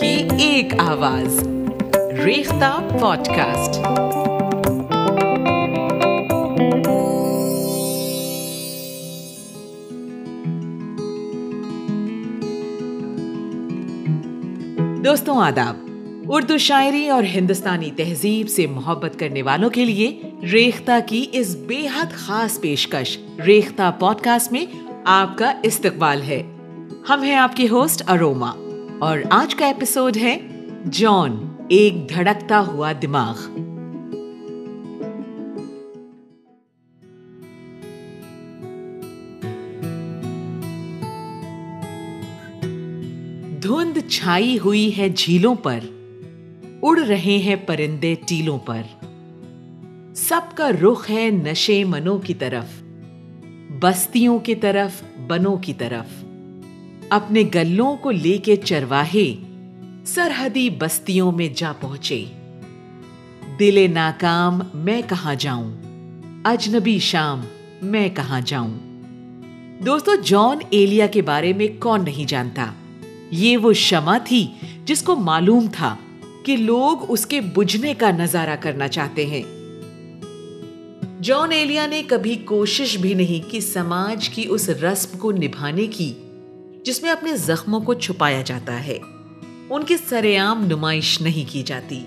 کی ایک آواز۔ ریختہ پوڈ کاسٹ دوستوں آداب، اردو شاعری اور ہندوستانی تہذیب سے محبت کرنے والوں کے لیے ریختہ کی اس بے حد خاص پیشکش ریختہ پوڈ کاسٹ میں آپ کا استقبال ہے۔ ہم ہیں آپ کی ہوسٹ اروما۔ اور آج کا ایپیسوڈ ہے جان، ایک دھڑکتا ہوا دماغ۔ دھند چھائی ہوئی ہے جھیلوں پر، اڑ رہے ہیں پرندے ٹیلوں پر۔ سب کا رخ ہے نشے منوں کی طرف، بستیوں کی طرف، بنوں کی طرف۔ اپنے گلوں کو لے کے چرواہے، سرحدی بستیوں میں جا پہنچے۔ دل ناکام، میں کہاں جاؤں؟ اجنبی شام، میں کہاں جاؤں؟ دوستو، جان ایلیا کے بارے میں کون نہیں جانتا؟ یہ وہ شمع تھی جس کو معلوم تھا کہ لوگ اس کے بجھنے کا نظارہ کرنا چاہتے ہیں۔ جان ایلیا نے کبھی کوشش بھی نہیں کی سماج کی اس رسم کو نبھانے کی۔ جس میں اپنے زخموں کو چھپایا جاتا ہے۔ ان کی سر عام نمائش نہیں کی جاتی۔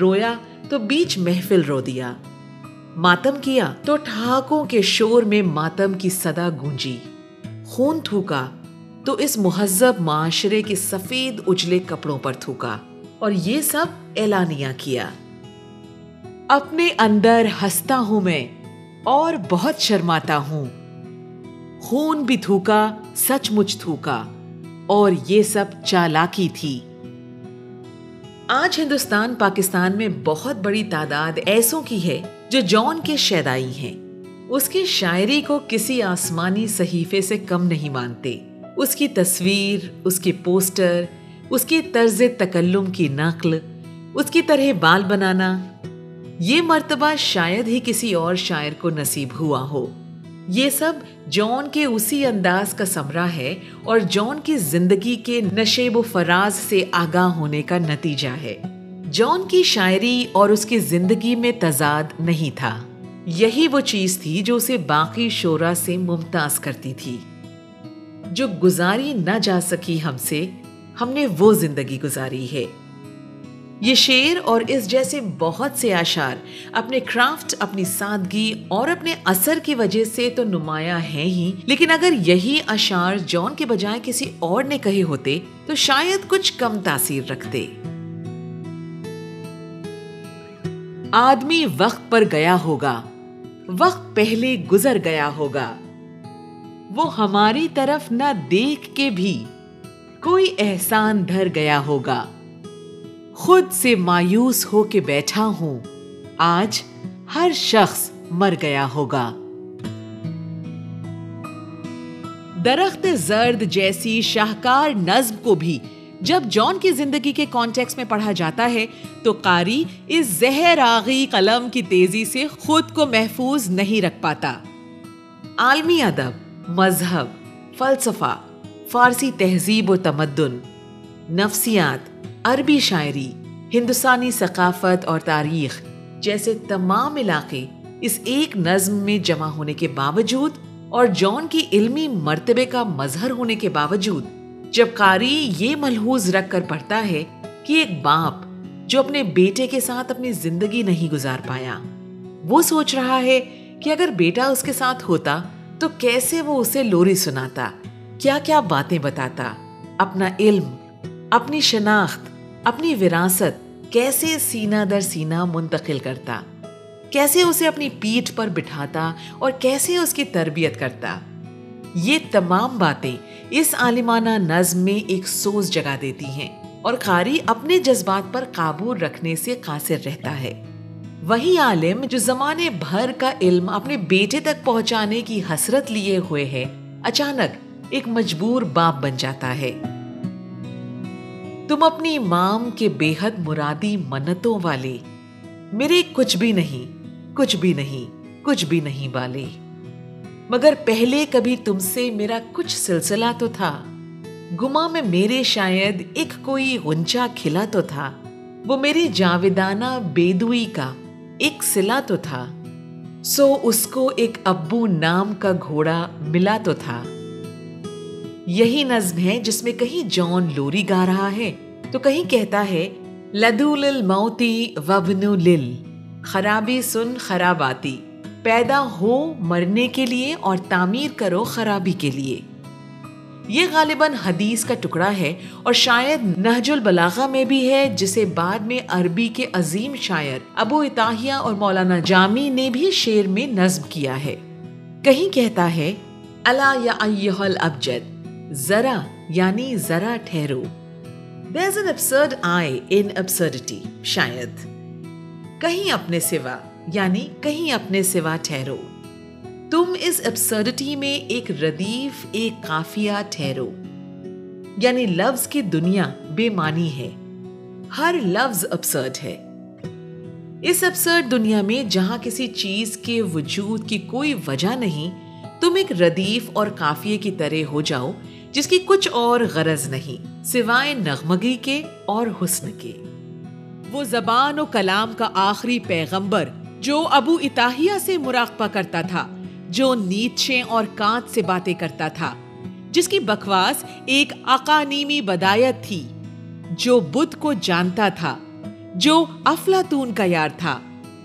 رویا تو بیچ محفل رو دیا۔ ماتم کیا تو ٹھاکوں کے شور میں ماتم کی صدا گونجی۔ خون تھوکا تو اس مہذب معاشرے کے سفید اجلے کپڑوں پر تھوکا۔ اور یہ سب اعلانیہ کیا۔ اپنے اندر ہنستا ہوں میں اور بہت شرماتا ہوں۔ خون بھی تھوکا، سچ مچ تھوکا، اور یہ سب چالاکی تھی۔ آج ہندوستان، پاکستان میں بہت بڑی تعداد ایسوں کی ہے جو جان کے شیدائی ہیں۔ اس کی شاعری کو کسی آسمانی صحیفے سے کم نہیں مانتے۔ اس کی تصویر، اس کی پوسٹر، اس کی طرز تکلم کی نقل، اس کی طرح بال بنانا، یہ مرتبہ شاید ہی کسی اور شاعر کو نصیب ہوا ہو۔ یہ سب جان کے اسی انداز کا سمرہ ہے اور جان کی زندگی کے نشیب و فراز سے آگاہ ہونے کا نتیجہ ہے۔ جان کی شاعری اور اس کی زندگی میں تضاد نہیں تھا۔ یہی وہ چیز تھی جو اسے باقی شعرا سے ممتاز کرتی تھی۔ جو گزاری نہ جا سکی ہم سے، ہم نے وہ زندگی گزاری ہے۔ یہ شعر اور اس جیسے بہت سے اشعار اپنے کرافٹ، اپنی سادگی اور اپنے اثر کی وجہ سے تو نمایاں ہیں ہی۔ لیکن اگر یہی اشعار جان کے بجائے کسی اور نے کہے ہوتے، تو شاید کچھ کم تاثیر رکھتے۔ آدمی وقت پر گیا ہوگا، وقت پہلے گزر گیا ہوگا۔ وہ ہماری طرف نہ دیکھ کے بھی کوئی احسان دھر گیا ہوگا۔ خود سے مایوس ہو کے بیٹھا ہوں۔ آج ہر شخص مر گیا ہوگا۔ درخت زرد جیسی شاہکار نظم کو بھی جب جان کی زندگی کے کانٹیکس میں پڑھا جاتا ہے، تو قاری اس زہر آغی قلم کی تیزی سے خود کو محفوظ نہیں رکھ پاتا۔ عالمی ادب، مذہب، فلسفہ، فارسی تہذیب و تمدن، نفسیات عربی شاعری، ہندوستانی ثقافت اور تاریخ جیسے تمام علاقے اس ایک نظم میں جمع ہونے کے باوجود اور جان کی علمی مرتبے کا مظہر ہونے کے باوجود، جب قاری یہ ملحوظ رکھ کر پڑھتا ہے کہ ایک باپ جو اپنے بیٹے کے ساتھ اپنی زندگی نہیں گزار پایا، وہ سوچ رہا ہے کہ اگر بیٹا اس کے ساتھ ہوتا تو کیسے وہ اسے لوری سناتا، کیا کیا باتیں بتاتا، اپنا علم، اپنی شناخت اپنی وراثت کیسے سینہ در سینہ منتقل کرتا، کیسے اسے اپنی پیٹھ پر بٹھاتا اور کیسے اس کی تربیت کرتا۔ یہ تمام باتیں اس عالمانہ نظم میں ایک سوز جگہ دیتی ہیں اور قاری اپنے جذبات پر قابو رکھنے سے قاصر رہتا ہے۔ وہی عالم جو زمانے بھر کا علم اپنے بیٹے تک پہنچانے کی حسرت لیے ہوئے ہے، اچانک ایک مجبور باپ بن جاتا ہے۔ تم اپنی مام کے بے حد مرادی منتوں والے۔ میرے کچھ بھی نہیں، کچھ بھی نہیں، کچھ بھی نہیں والے۔ مگر پہلے کبھی تم سے میرا کچھ سلسلہ تو تھا۔ گما میں میرے شاید ایک کوئی غنچا کھلا تو تھا۔ وہ میری جاویدانہ بیدوئی کا ایک سلا تو تھا۔ سو اس کو ایک ابو نام کا گھوڑا ملا تو تھا۔ یہی نظم ہے جس میں کہیں جان لوری گا رہا ہے۔ تو کہیں کہتا ہے، لدو لل موتی وبنو لل۔ خرابی سن خراباتی۔ پیدا ہو مرنے کے لیے اور تعمیر کرو خرابی کے لیے۔ یہ غالباً حدیث کا ٹکڑا ہے اور شاید نہج البلاغہ میں بھی ہے، جسے بعد میں عربی کے عظیم شاعر ابو اتاہیہ اور مولانا جامی نے بھی شعر میں نظم کیا ہے۔ کہیں کہتا ہے اللہ یا الابجد۔ ذرا یعنی ذرا ٹھہرو۔ There's an absurd eye in absurdity شاید۔ کہیں اپنے سوا یعنی کہیں اپنے سوا ٹھہرو۔ تم اس ابسرڈٹی میں ایک ردیف، ایک کافیہ ٹھہرو۔ یعنی لفظ کی دنیا بے معنی ہے۔ ہر لفظ ابسرڈ ہے۔ اس ابسرڈ دنیا میں جہاں کسی چیز کے وجود کی کوئی وجہ نہیں، تم ایک ردیف اور کافیے کی طرح ہو جاؤ۔ جس کی کچھ اور غرض نہیں، سوائے نغمگی کے اور حسن کے۔ وہ زبان و کلام کا آخری پیغمبر جو ابو اتاہیہ سے مراقبہ کرتا تھا، جو نیچے اور کانت سے باتیں کرتا تھا، جس کی بکواس ایک اقانیمی بدایت تھی، جو بدھ کو جانتا تھا، جو افلاطون کا یار تھا،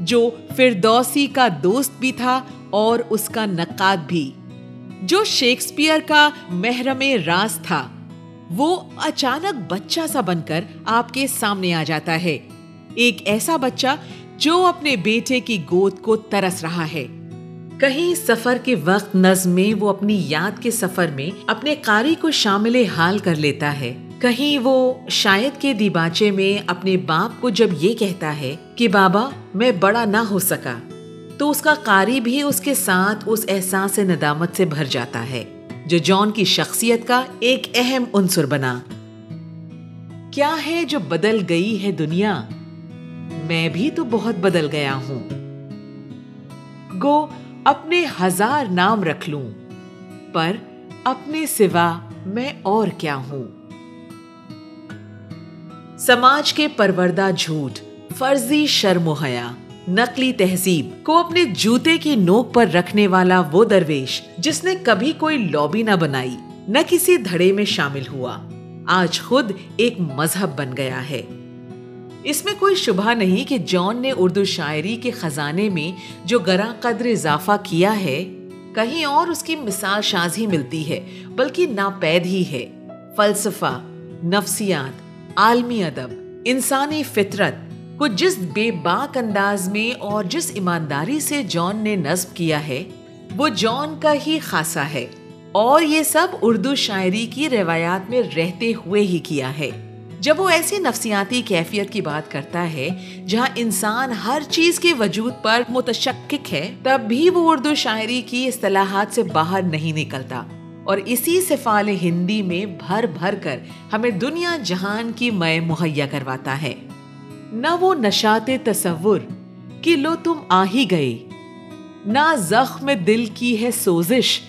جو فردوسی کا دوست بھی تھا اور اس کا نقاد بھی۔ جو شیکسپیئر کا محرم راز تھا، وہ اچانک بچہ سا بن کر آپ کے سامنے آ جاتا ہے۔ ایک ایسا بچہ جو اپنے بیٹے کی گود کو ترس رہا ہے۔ کہیں سفر کے وقت نظم میں وہ اپنی یاد کے سفر میں اپنے قاری کو شامل حال کر لیتا ہے۔ کہیں وہ شاید کے دیباچے میں اپنے باپ کو جب یہ کہتا ہے کہ بابا، میں بڑا نہ ہو سکا۔ تو اس کا قاری بھی اس کے ساتھ اس احساس ندامت سے بھر جاتا ہے، جو جان کی شخصیت کا ایک اہم عنصر بنا۔ کیا ہے جو بدل گئی ہے دنیا؟ میں بھی تو بہت بدل گیا ہوں۔ گو، اپنے ہزار نام رکھ لوں، پر اپنے سوا میں اور کیا ہوں؟ سماج کے پروردہ جھوٹ، فرضی شرم و حیا۔ نقلی تہذیب کو اپنے جوتے کی نوک پر رکھنے والا وہ درویش جس نے کبھی کوئی لوبی نہ بنائی، نہ کسی دھڑے میں شامل ہوا۔ آج خود ایک مذہب بن گیا ہے۔ اس میں کوئی شبہ نہیں کہ جان نے اردو شاعری کے خزانے میں جو گراں قدر اضافہ کیا ہے، کہیں اور اس کی مثال شازی ملتی ہے، بلکہ ناپید ہی ہے۔ فلسفہ، نفسیات، عالمی ادب، انسانی فطرت کو جس بے باک انداز میں اور جس ایمانداری سے جان نے نصب کیا ہے، وہ جان کا ہی خاصا ہے۔ اور یہ سب اردو شاعری کی روایات میں رہتے ہوئے ہی کیا ہے۔ جب وہ ایسی نفسیاتی کیفیت کی بات کرتا ہے، جہاں انسان ہر چیز کے وجود پر متشکک ہے، تب بھی وہ اردو شاعری کی اصطلاحات سے باہر نہیں نکلتا۔ اور اسی سفال ہندی میں بھر بھر کر ہمیں دنیا جہان کی مئے مہیا کرواتا ہے۔ نہ وہ نشات تصور کہ لو تم آ ہی گئے۔ نہ زخم دل کی ہے سوزش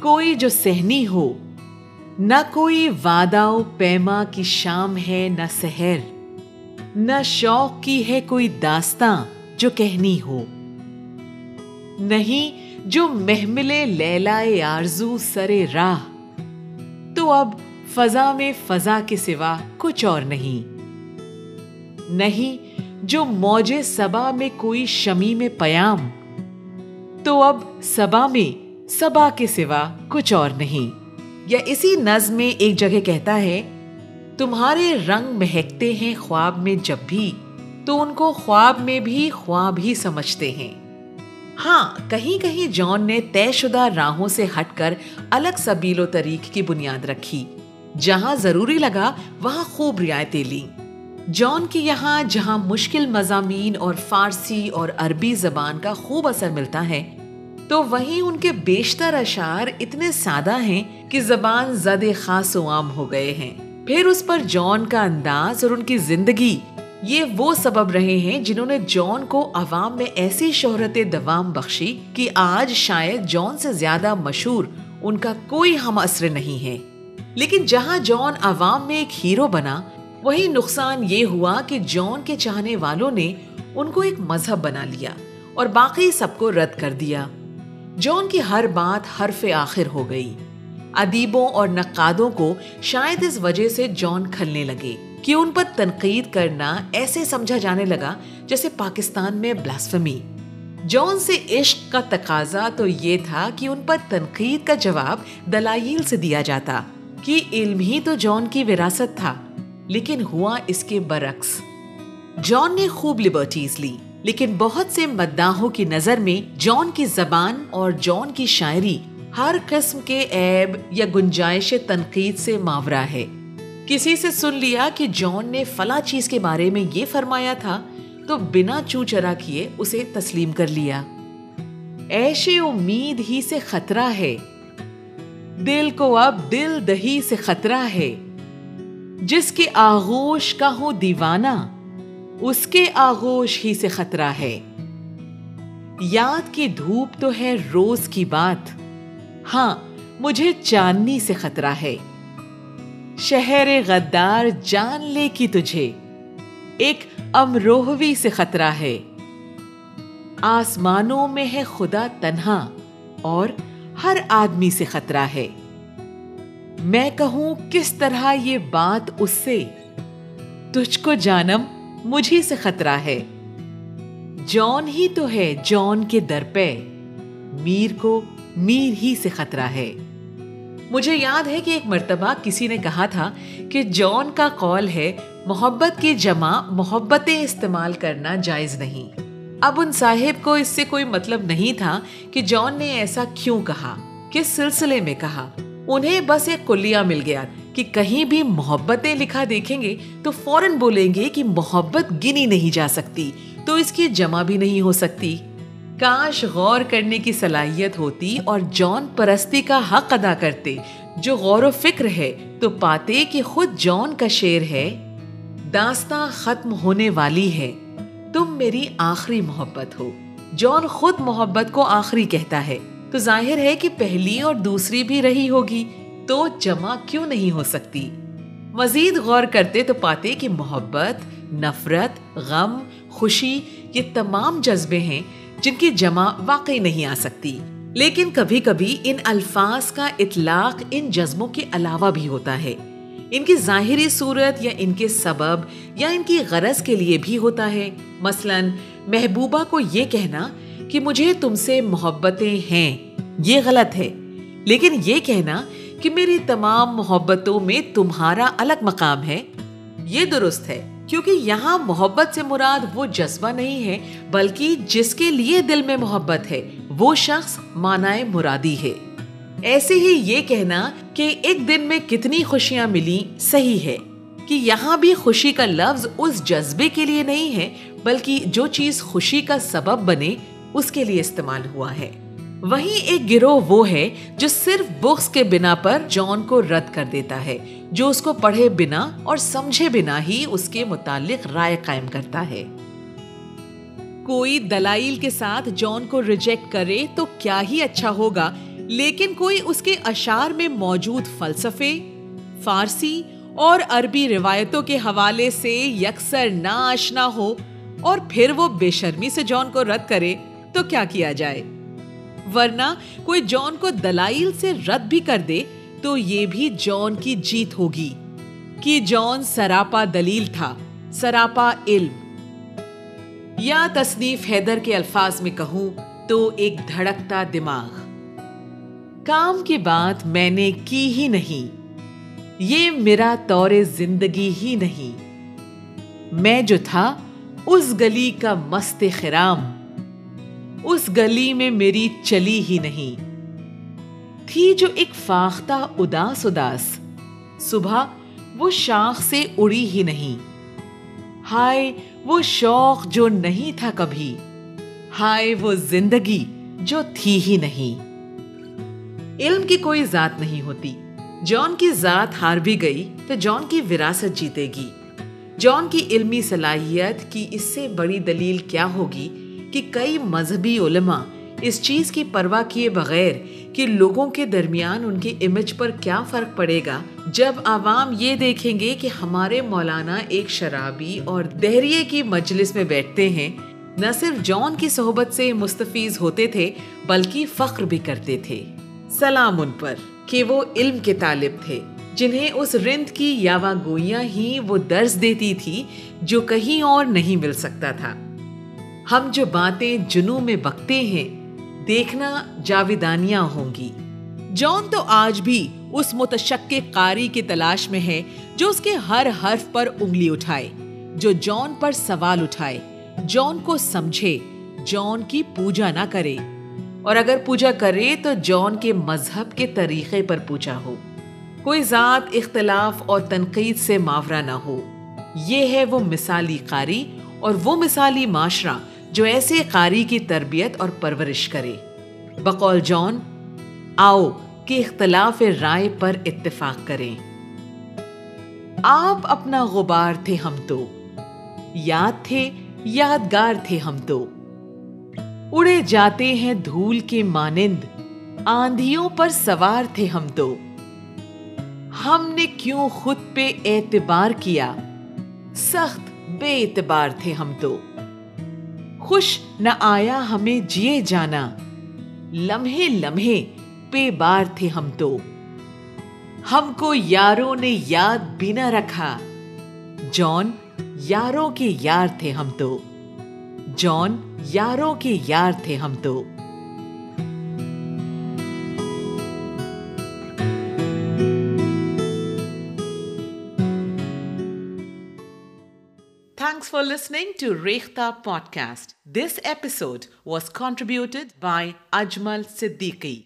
کوئی جو سہنی ہو۔ نہ کوئی وعدہ و پیما کی شام ہے نہ سحر۔ نہ شوق کی ہے کوئی داستاں جو کہنی ہو۔ نہیں جو محمل لیلا آرزو سرے راہ۔ تو اب فضا میں فضا کے سوا کچھ اور نہیں۔ نہیں جو موج سبا میں کوئی شمی میں پیام۔ تو اب سبا میں سبا کے سوا کچھ اور نہیں۔ یا اسی نظم میں ایک جگہ کہتا ہے، تمہارے رنگ مہکتے ہیں خواب میں جب بھی، تو ان کو خواب میں بھی خواب ہی سمجھتے ہیں۔ ہاں کہیں کہیں جان نے طے شدہ راہوں سے ہٹ کر الگ سبیل و طریق کی بنیاد رکھی۔ جہاں ضروری لگا، وہاں خوب رعایتیں لیں۔ جان کی یہاں جہاں مشکل مضامین اور فارسی اور عربی زبان کا خوب اثر ملتا ہے، تو وہیں ان کے بیشتر اشعار اتنے سادہ ہیں کہ زبان زد خاص و عام ہو گئے ہیں۔ پھر اس پر جان کا انداز اور ان کی زندگی، یہ وہ سبب رہے ہیں جنہوں نے جان کو عوام میں ایسی شہرت دوام بخشی کہ آج شاید جان سے زیادہ مشہور ان کا کوئی ہم اثر نہیں ہے۔ لیکن جہاں جان عوام میں ایک ہیرو بنا وہی نقصان یہ ہوا کہ جان کے چاہنے والوں نے ان کو ایک مذہب بنا لیا اور باقی سب کو رد کر دیا۔ جان کی ہر بات حرف آخر ہو گئی۔ ادیبوں اور نقادوں کو شاید اس وجہ سے جان کھلنے لگے کہ ان پر تنقید کرنا ایسے سمجھا جانے لگا جیسے پاکستان میں بلاسفمی جان سے عشق کا تقاضا تو یہ تھا کہ ان پر تنقید کا جواب دلائل سے دیا جاتا کہ علم ہی تو جان کی وراثت تھا۔ لیکن ہوا اس کے برعکس۔ جان نے خوب لبرٹیز لی، لیکن بہت سے مداحوں کی نظر میں جان کی زبان اور جان کی شاعری ہر قسم کے عیب یا گنجائش تنقید سے ماورا ہے۔ کسی سے سن لیا کہ جان نے فلاں چیز کے بارے میں یہ فرمایا تھا، تو بنا چو چرا کیے اسے تسلیم کر لیا۔ ایشے امید ہی سے خطرہ ہے۔ دل کو اب دل دہی سے خطرہ ہے۔ جس کے آغوش کا ہوں دیوانہ، اس کے آغوش ہی سے خطرہ ہے۔ یاد کی دھوپ تو ہے روز کی بات ہاں مجھے چاندنی سے خطرہ ہے۔ شہر غدار جان لے کی تجھے، ایک امروہوی سے خطرہ ہے۔ آسمانوں میں ہے خدا تنہا اور ہر آدمی سے خطرہ ہے۔ میں کہوں کس طرح یہ بات اس سے؟ تجھ کو جانم مجھے سے خطرہ ہے۔ جون ہی تو ہے جون کے در پہ۔ میر کو میر ہی سے خطرہ ہے۔ مجھے یاد ہے کہ ایک مرتبہ کسی نے کہا تھا کہ جون کا قول ہے محبت کی جمع محبتیں استعمال کرنا جائز نہیں۔ اب ان صاحب کو اس سے کوئی مطلب نہیں تھا کہ جون نے ایسا کیوں کہا، کس سلسلے میں کہا۔ انہیں بس ایک کلیا مل گیا کہ کہیں بھی محبتیں لکھا دیکھیں گے تو فوراً بولیں گے کہ محبت گنی نہیں جا سکتی، تو اس کی جمع بھی نہیں ہو سکتی۔ کاش غور کرنے کی صلاحیت ہوتی اور جون پرستی کا حق ادا کرتے، جو غور و فکر ہے تو پاتے کہ خود جون کا شعر ہے داستان ختم ہونے والی ہے۔ تم میری آخری محبت ہو۔ جون خود محبت کو آخری کہتا ہے۔ تو ظاہر ہے کہ پہلی اور دوسری بھی رہی ہوگی، تو جمع کیوں نہیں ہو سکتی؟ مزید غور کرتے تو پاتے کہ محبت، نفرت، غم، خوشی، یہ تمام جذبے ہیں جن کی جمع واقعی نہیں آ سکتی۔ لیکن کبھی کبھی ان الفاظ کا اطلاق ان جذبوں کے علاوہ بھی ہوتا ہے۔ ان کی ظاہری صورت یا ان کے سبب یا ان کی غرض کے لیے بھی ہوتا ہے۔ مثلا، محبوبہ کو یہ کہنا کہ مجھے تم سے محبتیں ہیں۔ یہ غلط ہے۔ لیکن یہ کہنا کہ میری تمام محبتوں میں تمہارا الگ مقام ہے، یہ درست ہے۔ کیونکہ یہاں محبت سے مراد وہ جذبہ نہیں ہے، بلکہ جس کے لیے دل میں محبت ہے، وہ شخص مانائے مرادی ہے۔ ایسے ہی یہ کہنا کہ ایک دن میں کتنی خوشیاں ملی صحیح ہے۔ کہ یہاں بھی خوشی کا لفظ اس جذبے کے لیے نہیں ہے، بلکہ جو چیز خوشی کا سبب بنے اس کے لیے استعمال ہوا ہے۔ وہیں ایک گروہ وہ ہے جو صرف بکس کے بنا پر جان کو رد کر دیتا ہے، جو اس کو پڑھے بنا اور سمجھے بنا ہی اس کے متعلق رائے قائم کرتا ہے۔ کوئی دلائل کے ساتھ جان کو ریجیکٹ کرے تو کیا ہی اچھا ہوگا، لیکن کوئی اس کے اشار میں موجود فلسفے، فارسی اور عربی روایتوں کے حوالے سے یکسر نہ آشنا ہو اور پھر وہ بے شرمی سے جان کو رد کرے۔ تو کیا کیا جائے؟ ورنہ کوئی جان کو دلائل سے رد بھی کر دے تو یہ بھی جان کی جیت ہوگی۔ کہ جان سراپا دلیل تھا، سراپا علم۔ یا تصنیف حیدر کے الفاظ میں کہوں تو ایک دھڑکتا دماغ۔ کام کی بات میں نے کی ہی نہیں، یہ میرا طور زندگی ہی نہیں۔ میں جو تھا، اس گلی کا مست خرام۔ اس گلی میں میری چلی ہی نہیں۔ تھی جو ایک فاختہ اداس اداس۔ صبح وہ شاخ سے اڑی ہی نہیں۔ ہائے، وہ شوق جو نہیں تھا کبھی۔ ہائے، وہ زندگی جو تھی ہی نہیں۔ علم کی کوئی ذات نہیں ہوتی۔ جان کی ذات ہار بھی گئی تو جان کی وراثت جیتے گی۔ جان کی علمی صلاحیت کی اس سے بڑی دلیل کیا ہوگی؟ کہ کئی مذہبی علماء اس چیز کی پرواہ کیے بغیر کہ لوگوں کے درمیان ان کی امیج پر کیا فرق پڑے گا؟ جب عوام یہ دیکھیں گے کہ ہمارے مولانا ایک شرابی اور دہریے کی مجلس میں بیٹھتے ہیں، نہ صرف جان کی صحبت سے مستفیض ہوتے تھے، بلکہ فخر بھی کرتے تھے۔ سلام ان پر کہ وہ علم کے طالب تھے، جنہیں اس رند کی یاوا گوئیاں ہی وہ درس دیتی تھی جو کہیں اور نہیں مل سکتا تھا۔ ہم جو باتیں جنوں میں بکتے ہیں، دیکھنا جاویدانیاں ہوں گی۔ جان تو آج بھی اس متشق قاری کی تلاش میں ہے جو اس کے ہر حرف پر انگلی اٹھائے، جو جان پر سوال اٹھائے۔ جان کو سمجھے، جان کی پوجا نہ کرے۔ اور اگر پوجا کرے تو جان کے مذہب کے طریقے پر پوجا ہو۔ کوئی ذات اختلاف اور تنقید سے ماورہ نہ ہو۔ یہ ہے وہ مثالی قاری اور وہ مثالی معاشرہ جو ایسے قاری کی تربیت اور پرورش کرے۔ بقول جان، آؤ کہ اختلاف رائے پر اتفاق کریں۔ آپ اپنا غبار تھے ہم تو، یاد تھے، یادگار تھے ہم تو۔ اڑے جاتے ہیں دھول کے مانند، آندھیوں پر سوار تھے ہم تو۔ ہم نے کیوں خود پہ اعتبار کیا؟ سخت بے اعتبار تھے ہم تو۔ خوش نہ آیا ہمیں جیے جانا۔ لمحے لمحے پے بار تھے ہم تو۔ ہم کو یاروں نے یاد بھی نہ رکھا۔ جان، یاروں کے یار تھے ہم تو۔ جان، یاروں کے یار تھے ہم تو۔ Thanks for listening to Rekhta Podcast. This episode was contributed by Ajmal Siddiqui.